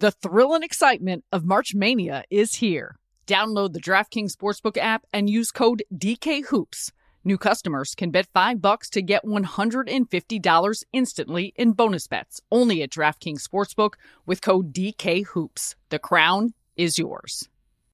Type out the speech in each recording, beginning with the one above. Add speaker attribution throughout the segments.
Speaker 1: The thrill and excitement of March Mania is here. Download the DraftKings Sportsbook app and use code DKHOOPS. New customers can bet 5 bucks to get $150 instantly in bonus bets only at DraftKings Sportsbook with code DKHOOPS. The crown is yours.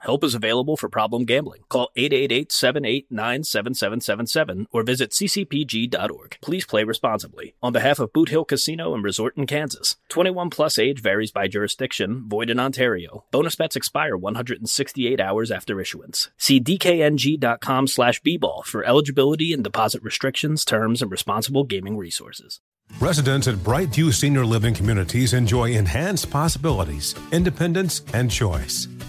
Speaker 2: help is available for problem gambling. Call 888 789 7777 or visit ccpg.org. Please play responsibly. On behalf of Boot Hill Casino and Resort in Kansas, 21 plus age varies by jurisdiction, void in Ontario. Bonus bets expire 168 hours after issuance. See DKNG com slash bball for eligibility and deposit restrictions, terms, and responsible gaming resources.
Speaker 3: Residents at Brightview Senior Living Communities enjoy enhanced possibilities, independence, and choice.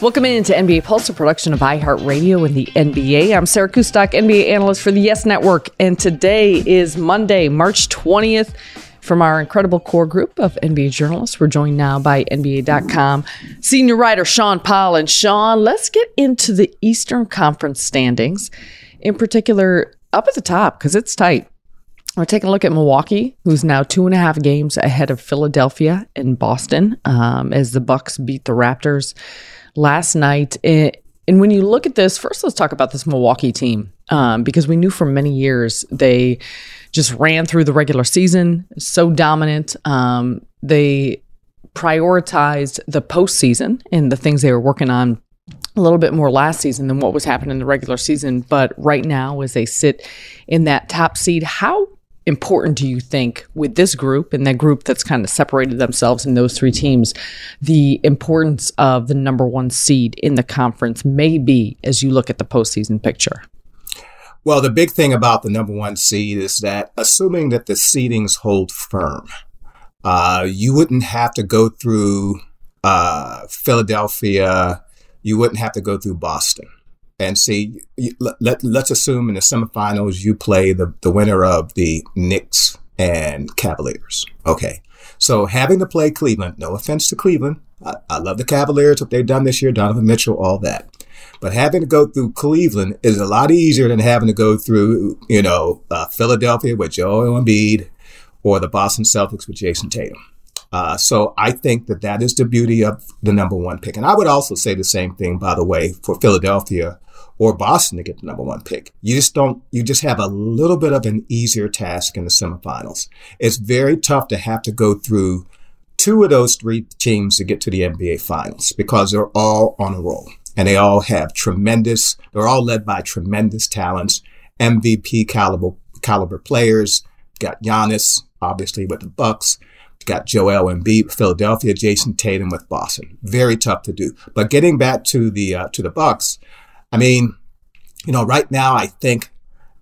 Speaker 1: Welcome into NBA Pulse, a production of iHeartRadio and the NBA. I'm Sarah Kustok, NBA analyst for the Yes Network, and today is Monday, March 20th. From our incredible core group of NBA journalists, we're joined now by NBA.com senior writer Sean Powell. And Sean, let's get into the Eastern Conference standings, in particular, up at the top, because it's tight. We're taking a look at Milwaukee, who's now two and a half games ahead of Philadelphia and Boston, um, as the Bucks beat the Raptors last night. and when you look at this, first let's talk about this Milwaukee team, um, because we knew for many years they just ran through the regular season, so dominant. Um, they prioritized the postseason and the things they were working on a little bit more last season than what was happening in the regular season. But right now, as they sit in that top seed, how important do you think with this group and that group that's kind of separated themselves in those three teams, the importance of the number one seed in the conference may be as you look at the postseason picture?
Speaker 4: Well, the big thing about the number one seed is that assuming that the seedings hold firm, uh, you wouldn't have to go through uh, Philadelphia. You wouldn't have to go through Boston. And see, let, let, us assume in the semifinals you play the, the winner of the Knicks and Cavaliers. Okay. So having to play Cleveland, no offense to Cleveland. I, I love the Cavaliers, what they've done this year, Donovan Mitchell, all that. But having to go through Cleveland is a lot easier than having to go through, you know, uh, Philadelphia with Joel Embiid or the Boston Celtics with Jayson Tatum. Uh, so I think that that is the beauty of the number one pick. And I would also say the same thing, by the way, for Philadelphia or Boston to get the number one pick. You just don't, you just have a little bit of an easier task in the semifinals. It's very tough to have to go through two of those three teams to get to the NBA finals because they're all on a roll and they all have tremendous, they're all led by tremendous talents, MVP caliber, caliber players. Got Giannis, obviously with the Bucks. Got Joel Embiid, Philadelphia, Jayson Tatum with Boston. Very tough to do. But getting back to the uh, to the Bucks, I mean, you know, right now I think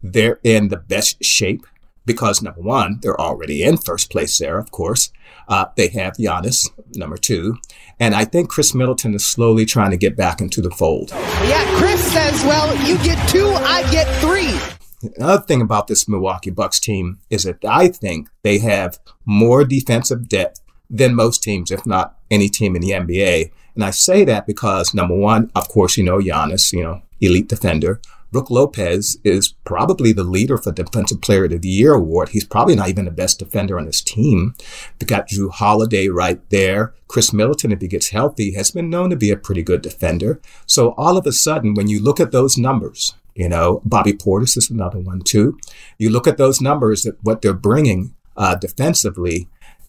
Speaker 4: they're in the best shape because number one, they're already in first place there, of course. Uh, they have Giannis, number two. And I think Khris Middleton is slowly trying to get back into the fold.
Speaker 5: Yeah, Khris says, well, you get two, I get three.
Speaker 4: Another thing about this Milwaukee Bucks team is that I think they have more defensive depth than most teams, if not any team in the NBA. And I say that because number one, of course, you know, Giannis, you know, elite defender. Brook Lopez is probably the leader for Defensive Player of the Year award. He's probably not even the best defender on his team. We got Jrue Holiday right there. Khris Middleton, if he gets healthy, has been known to be a pretty good defender. So all of a sudden, when you look at those numbers, You know, Bobby Portis is another one too. You look at those numbers, that what they're bringing uh, defensively.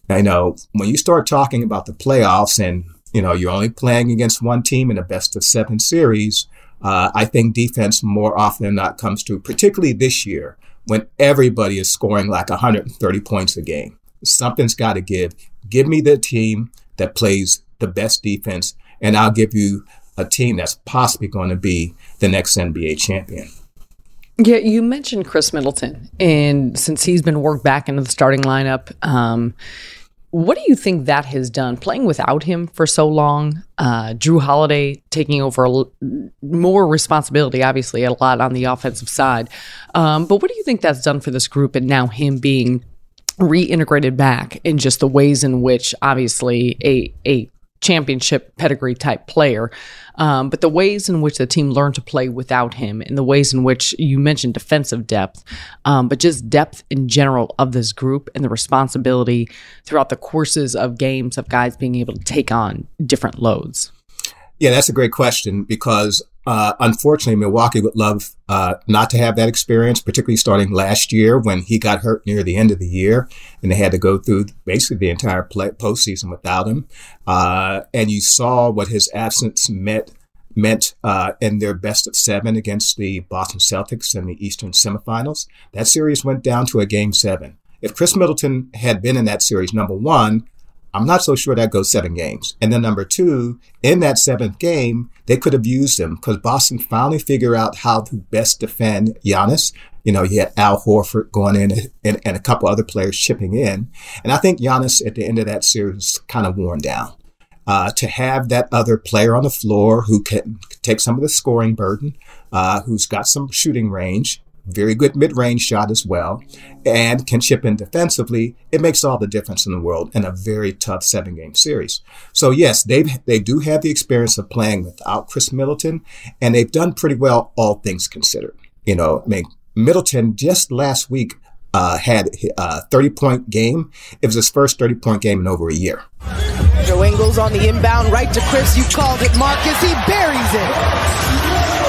Speaker 4: I know when you start talking about the playoffs and you know you're only playing against one team in a best of seven series. Uh, I think defense more often than not comes to, particularly this year when everybody is scoring like 130 points a game. Something's got to give. Give me the team that plays the best defense, and I'll give you a team that's possibly going to be the next NBA champion.
Speaker 1: Yeah, you mentioned Khris Middleton, and since he's been worked back into the starting lineup, um, what do you think that has done? Playing without him for so long, uh, Jrue Holiday taking over more responsibility, obviously, a lot on the offensive side. Um, but what do you think that's done for this group, and now him being reintegrated back in just the ways in which, obviously, a a championship pedigree type player. Um, but the ways in which the team learned to play without him, and the ways in which you mentioned defensive depth, um, but just depth in general of this group and the responsibility throughout the courses of games of guys being able to take on different loads.
Speaker 4: Yeah, that's a great question because uh, unfortunately, Milwaukee would love uh, not to have that experience, particularly starting last year when he got hurt near the end of the year, and they had to go through basically the entire play, postseason without him. Uh, and you saw what his absence meant meant uh, in their best of seven against the Boston Celtics in the Eastern semifinals. That series went down to a game seven. If Khris Middleton had been in that series, number one, I'm not so sure that goes seven games. And then number two, in that seventh game, they could have used him because Boston finally figured out how to best defend Giannis. You know, you had Al Horford going in and, and a couple other players chipping in. And I think Giannis at the end of that series kind of worn down. Uh, to have that other player on the floor who can take some of the scoring burden, uh, who's got some shooting range, very good mid-range shot as well, and can chip in defensively. It makes all the difference in the world in a very tough seven-game series. So yes, they they do have the experience of playing without Khris Middleton, and they've done pretty well, all things considered. You know, I mean, Middleton just last week uh, had a 30-point game. It was his first 30-point game in over a year.
Speaker 5: Joe Ingles on the inbound, right to Khris. You called it, Marcus. He buries it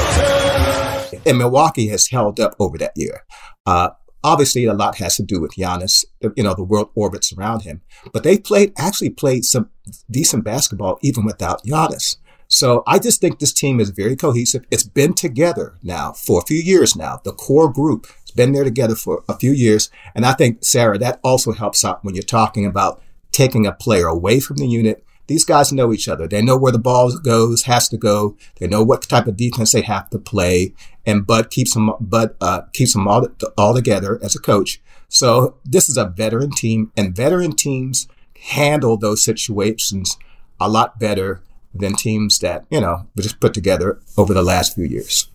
Speaker 4: and Milwaukee has held up over that year. Uh, obviously, a lot has to do with Giannis. You know, the world orbits around him, but they played actually played some decent basketball even without Giannis. So I just think this team is very cohesive. It's been together now for a few years now. The core group has been there together for a few years, and I think Sarah that also helps out when you're talking about taking a player away from the unit these guys know each other. They know where the ball goes, has to go. They know what type of defense they have to play. And Bud keeps them, Bud uh, keeps them all, all together as a coach. So this is a veteran team, and veteran teams handle those situations a lot better than teams that you know were just put together over the last few years.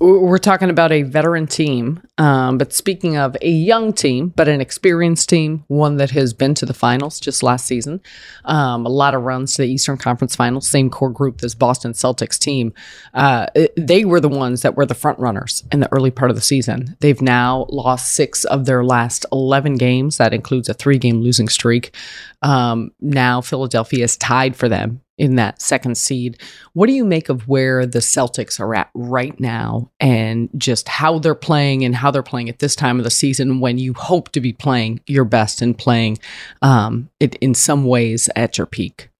Speaker 1: We're talking about a veteran team, um, but speaking of a young team, but an experienced team, one that has been to the finals just last season, um, a lot of runs to the Eastern Conference Finals, same core group as Boston Celtics team. Uh, they were the ones that were the front runners in the early part of the season. They've now lost six of their last 11 games. That includes a three game losing streak. Um, now Philadelphia is tied for them in that second seed. What do you make of where the Celtics are at right now and just how they're playing and how they're playing at this time of the season when you hope to be playing your best and playing um, it in some ways at your peak?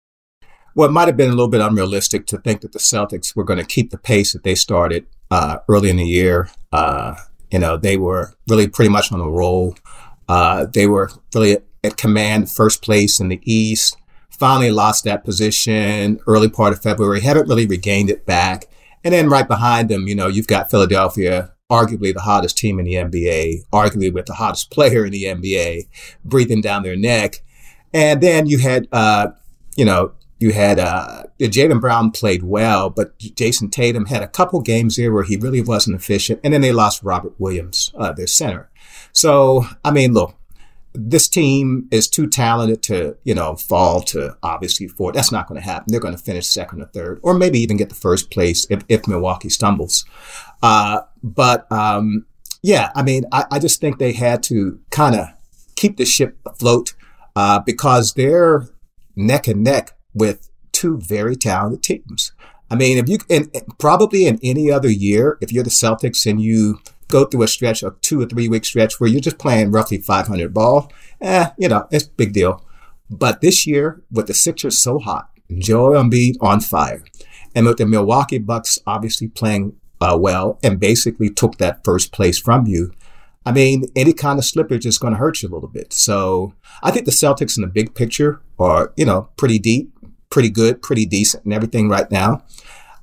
Speaker 4: Well, it might have been a little bit unrealistic to think that the Celtics were going to keep the pace that they started uh, early in the year. Uh, you know, they were really pretty much on a roll. Uh, they were really at command, first place in the East finally lost that position early part of February, haven't really regained it back. And then right behind them, you know, you've got Philadelphia, arguably the hottest team in the NBA, arguably with the hottest player in the NBA, breathing down their neck. And then you had, uh, you know, you had uh, Jaylen Brown played well, but Jayson Tatum had a couple games there where he really wasn't efficient. And then they lost Robert Williams, uh, their center. So, I mean, look, this team is too talented to, you know, fall to obviously fourth. That's not going to happen. They're going to finish second or third, or maybe even get the first place if, if Milwaukee stumbles. Uh, but um, yeah, I mean, I, I, just think they had to kind of keep the ship afloat uh, because they're neck and neck with two very talented teams. I mean, if you and probably in any other year, if you're the Celtics and you go through a stretch of two or three week stretch where you're just playing roughly 500 ball, eh, you know, it's big deal. But this year, with the Sixers so hot, Joel Embiid on fire, and with the Milwaukee Bucks obviously playing uh, well and basically took that first place from you, I mean, any kind of slippage is going to hurt you a little bit. So I think the Celtics in the big picture are, you know, pretty deep, pretty good, pretty decent and everything right now.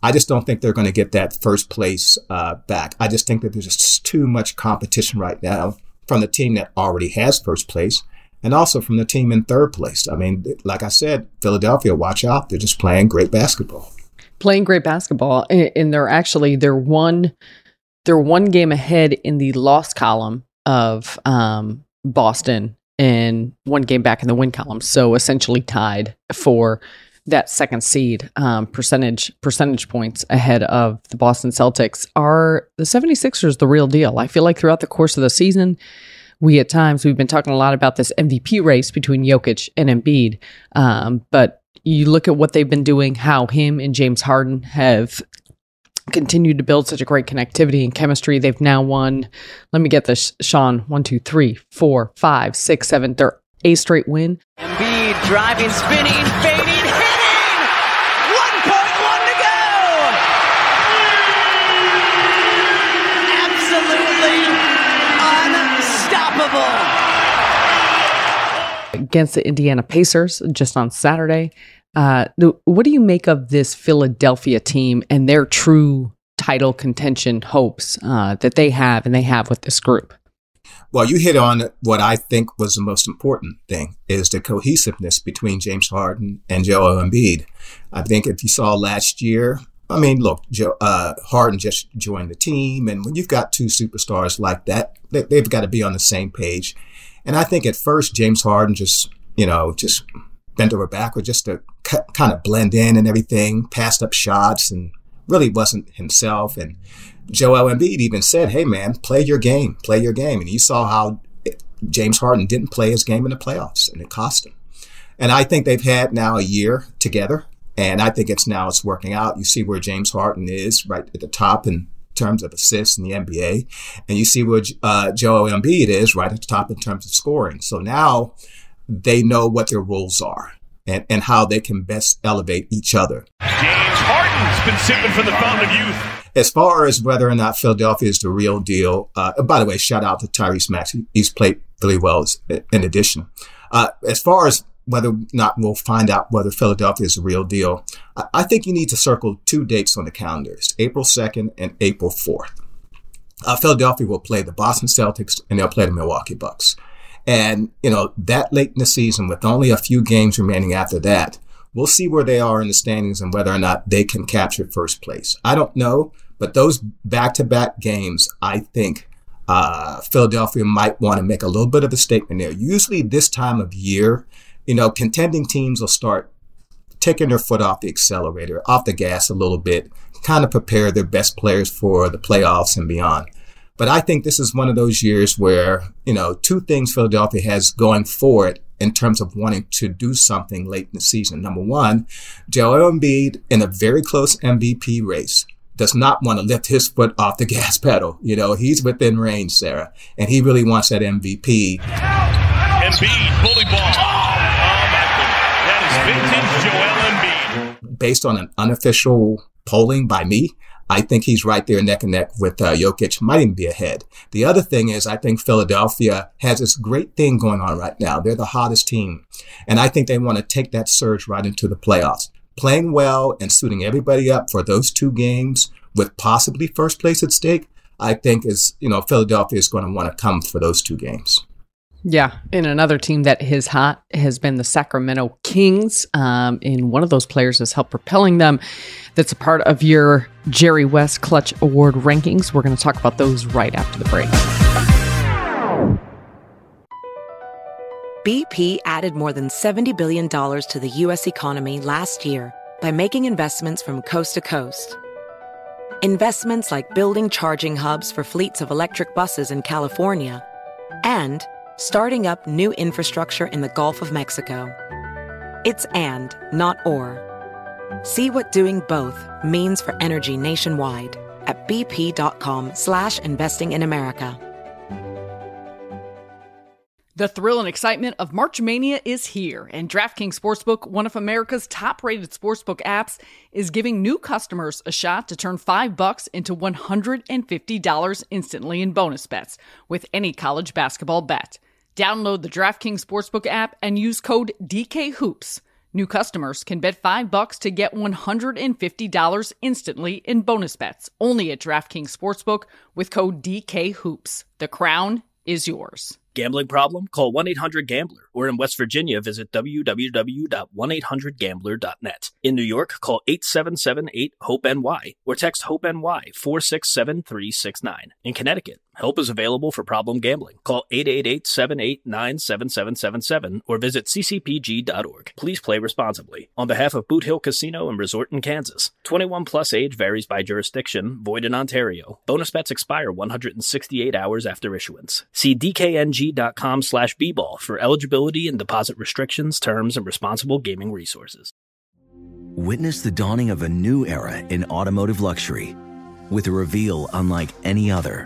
Speaker 4: I just don't think they're going to get that first place uh, back. I just think that there's just too much competition right now from the team that already has first place and also from the team in third place. I mean, like I said, Philadelphia, watch out. They're just playing great basketball.
Speaker 1: Playing great basketball. And they're actually, they're one they're one game ahead in the loss column of um, Boston and one game back in the win column. So essentially tied for that second seed um, percentage percentage points ahead of the Boston Celtics. Are the 76ers the real deal? I feel like throughout the course of the season, we at times we've been talking a lot about this MVP race between Jokic and Embiid, um, but you look at what they've been doing, how him and James Harden have continued to build such a great connectivity and chemistry. They've now won, let me get this, Sean, one, two, three, four, five, six, seven, they're a straight win.
Speaker 5: Embiid driving, spinning, fading, hitting! 1.1 to go! Absolutely unstoppable!
Speaker 1: Against the Indiana Pacers just on Saturday. Uh, what do you make of this Philadelphia team and their true title contention hopes uh, that they have and they have with this group?
Speaker 4: Well, you hit on what I think was the most important thing is the cohesiveness between James Harden and Joel Embiid. I think if you saw last year, I mean, look, Joe, uh, Harden just joined the team, and when you've got two superstars like that, they, they've got to be on the same page. And I think at first James Harden just, you know, just bent over backward just to kind of blend in and everything, passed up shots and really wasn't himself. And Joel Embiid even said, hey, man, play your game, play your game. And you saw how James Harden didn't play his game in the playoffs and it cost him. And I think they've had now a year together. And I think it's now it's working out. You see where James Harden is right at the top in terms of assists in the NBA. And you see where uh, Joel Embiid is right at the top in terms of scoring. So now they know what their roles are and, and how they can best elevate each other.
Speaker 6: James Harden's been sipping from the fountain of youth.
Speaker 4: As far as whether or not Philadelphia is the real deal, uh, by the way, shout out to Tyrese Maxey. He's played really well in addition. Uh, as far as whether or not we'll find out whether Philadelphia is the real deal, I, I think you need to circle two dates on the calendars, April 2nd and April 4th. Uh, Philadelphia will play the Boston Celtics and they'll play the Milwaukee Bucks. And, you know, that late in the season with only a few games remaining after that, we'll see where they are in the standings and whether or not they can capture first place. I don't know, but those back to back games, I think uh, Philadelphia might want to make a little bit of a statement there. Usually, this time of year, you know, contending teams will start taking their foot off the accelerator, off the gas a little bit, kind of prepare their best players for the playoffs and beyond. But I think this is one of those years where, you know, two things Philadelphia has going for it in terms of wanting to do something late in the season. Number one, Joel Embiid in a very close MVP race does not want to lift his foot off the gas pedal. You know, he's within range, Sarah, and he really wants that MVP.
Speaker 6: Embiid, bully ball. Oh, my goodness. That is vintage Joel Embiid.
Speaker 4: Based on an unofficial polling by me, I think he's right there neck and neck with uh, Jokic, might even be ahead. The other thing is, I think Philadelphia has this great thing going on right now. They're the hottest team. And I think they want to take that surge right into the playoffs. Playing well and suiting everybody up for those two games with possibly first place at stake, I think is, you know, Philadelphia is going to want to come for those two games.
Speaker 1: Yeah, and another team that is hot has been the Sacramento Kings. Um, and one of those players has helped propelling them. That's a part of your Jerry West Clutch Award rankings. We're going to talk about those right after the break.
Speaker 7: BP added more than $70 billion to the U.S. economy last year by making investments from coast to coast. Investments like building charging hubs for fleets of electric buses in California and starting up new infrastructure in the Gulf of Mexico. It's and, not or. See what doing both means for energy nationwide at bp.com slash investing in America.
Speaker 1: The thrill and excitement of March Mania is here, and DraftKings Sportsbook, one of America's top-rated sportsbook apps, is giving new customers a shot to turn 5 bucks into $150 instantly in bonus bets with any college basketball bet. Download the DraftKings Sportsbook app and use code DKHOOPS. New customers can bet 5 bucks to get $150 instantly in bonus bets only at DraftKings Sportsbook with code DKHOOPS. The crown is yours.
Speaker 2: Gambling problem? Call 1 800 Gambler. Or in West Virginia, visit www.1800Gambler.net. In New York, call 877 8 HOPE NY or text HOPE NY 467 369. In Connecticut, help is available for problem gambling. Call 888 789 7777 or visit ccpg.org. Please play responsibly. On behalf of Boot Hill Casino and Resort in Kansas, 21 plus age varies by jurisdiction, void in Ontario. Bonus bets expire 168 hours after issuance. See DKNG.com slash B-ball for eligibility and deposit restrictions, terms, and responsible gaming resources.
Speaker 8: Witness the dawning of a new era in automotive luxury with a reveal unlike any other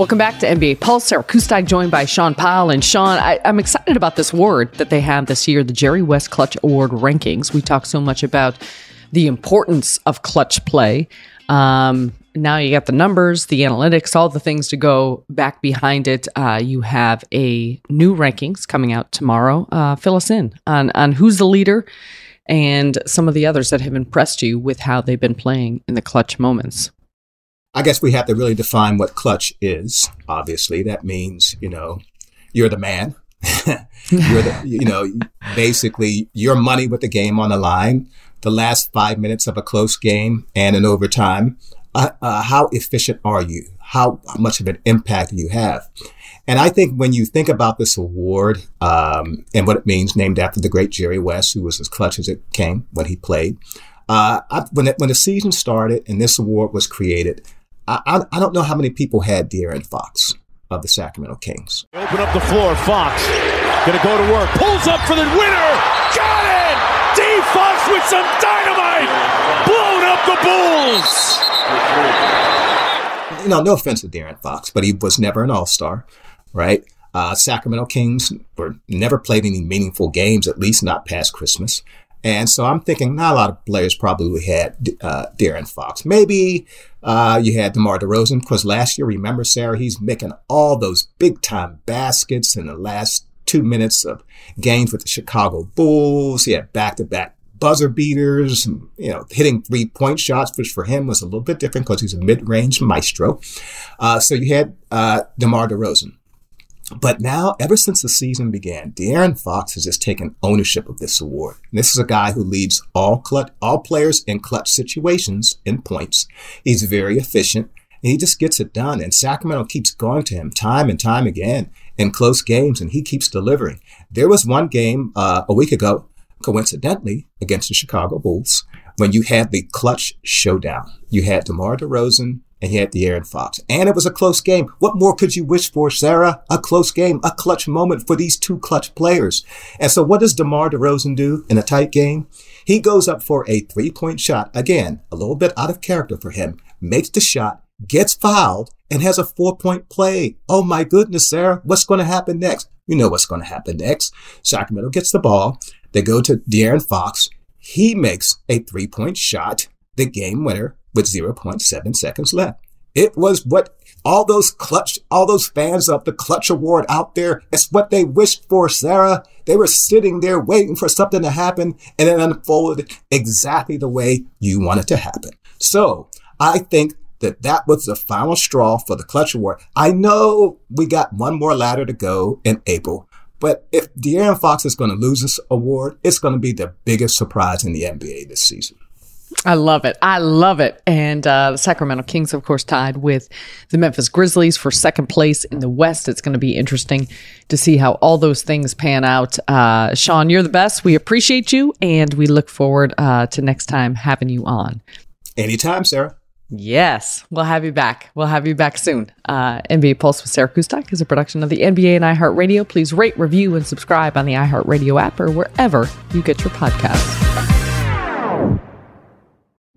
Speaker 1: Welcome back to NBA Pulse. Sarah Kustok joined by Sean Powell. And Sean, I, am excited about this award that they have this year, the Jerry West Clutch Award rankings. We talk so much about the importance of clutch play. Um, now you got the numbers, the analytics, all the things to go back behind it. Uh, you have a new rankings coming out tomorrow. Uh, fill us in on on who's the leader and some of the others that have impressed you with how they've been playing in the clutch moments.
Speaker 4: I guess we have to really define what clutch is. Obviously, that means you know you're the man. you're the, you know basically your money with the game on the line. The last five minutes of a close game and in overtime. Uh, uh, how efficient are you? How, much of an impact do you have? And I think when you think about this award um, and what it means, named after the great Jerry West, who was as clutch as it came when he played, uh, I, when it, when the season started and this award was created, I, I, don't know how many people had De'Aaron Fox of the Sacramento Kings.
Speaker 6: Open up the floor. Fox gonna go to work. Pulls up for the winner. Got it. D Fox with some dynamite. Blown up the Bulls.
Speaker 4: You know, no offense to De'Aaron Fox, but he was never an All Star, right? Uh, Sacramento Kings were never played any meaningful games, at least not past Christmas. And so I'm thinking not a lot of players probably had uh, De'Aaron Fox. Maybe uh, you had DeMar DeRozan, because last year, remember, Sarah, he's making all those big time baskets in the last two minutes of games with the Chicago Bulls. He had back to back buzzer beaters, you know, hitting three point shots, which for him was a little bit different because he's a mid range maestro. Uh, so you had uh, DeMar DeRozan. But now, ever since the season began, De'Aaron Fox has just taken ownership of this award. And this is a guy who leads all clutch, all players in clutch situations in points. He's very efficient and he just gets it done. And Sacramento keeps going to him time and time again in close games, and he keeps delivering. There was one game uh, a week ago, coincidentally, against the Chicago Bulls, when you had the clutch showdown. You had DeMar DeRozan and he had De'Aaron Fox. And it was a close game. What more could you wish for, Sarah? A close game, a clutch moment for these two clutch players. And so what does DeMar DeRozan do in a tight game? He goes up for a three-point shot. Again, a little bit out of character for him. Makes the shot, gets fouled, and has a four-point play. Oh my goodness, Sarah. What's going to happen next? You know what's going to happen next. Sacramento gets the ball. They go to De'Aaron Fox. He makes a three-point shot the game winner with 0.7 seconds left. It was what all those clutch, all those fans of the clutch award out there, it's what they wished for, Sarah. They were sitting there waiting for something to happen and it unfolded exactly the way you want it to happen. So I think that that was the final straw for the clutch award. I know we got one more ladder to go in April, but if De'Aaron Fox is going to lose this award, it's going to be the biggest surprise in the NBA this season.
Speaker 1: I love it. I love it. And uh, the Sacramento Kings, of course, tied with the Memphis Grizzlies for second place in the West. It's going to be interesting to see how all those things pan out. Uh, Sean, you're the best. We appreciate you, and we look forward uh, to next time having you on.
Speaker 4: Anytime, Sarah.
Speaker 1: Yes, we'll have you back. We'll have you back soon. Uh, NBA Pulse with Sarah Kustok is a production of the NBA and iHeartRadio. Please rate, review, and subscribe on the iHeartRadio app or wherever you get your podcasts.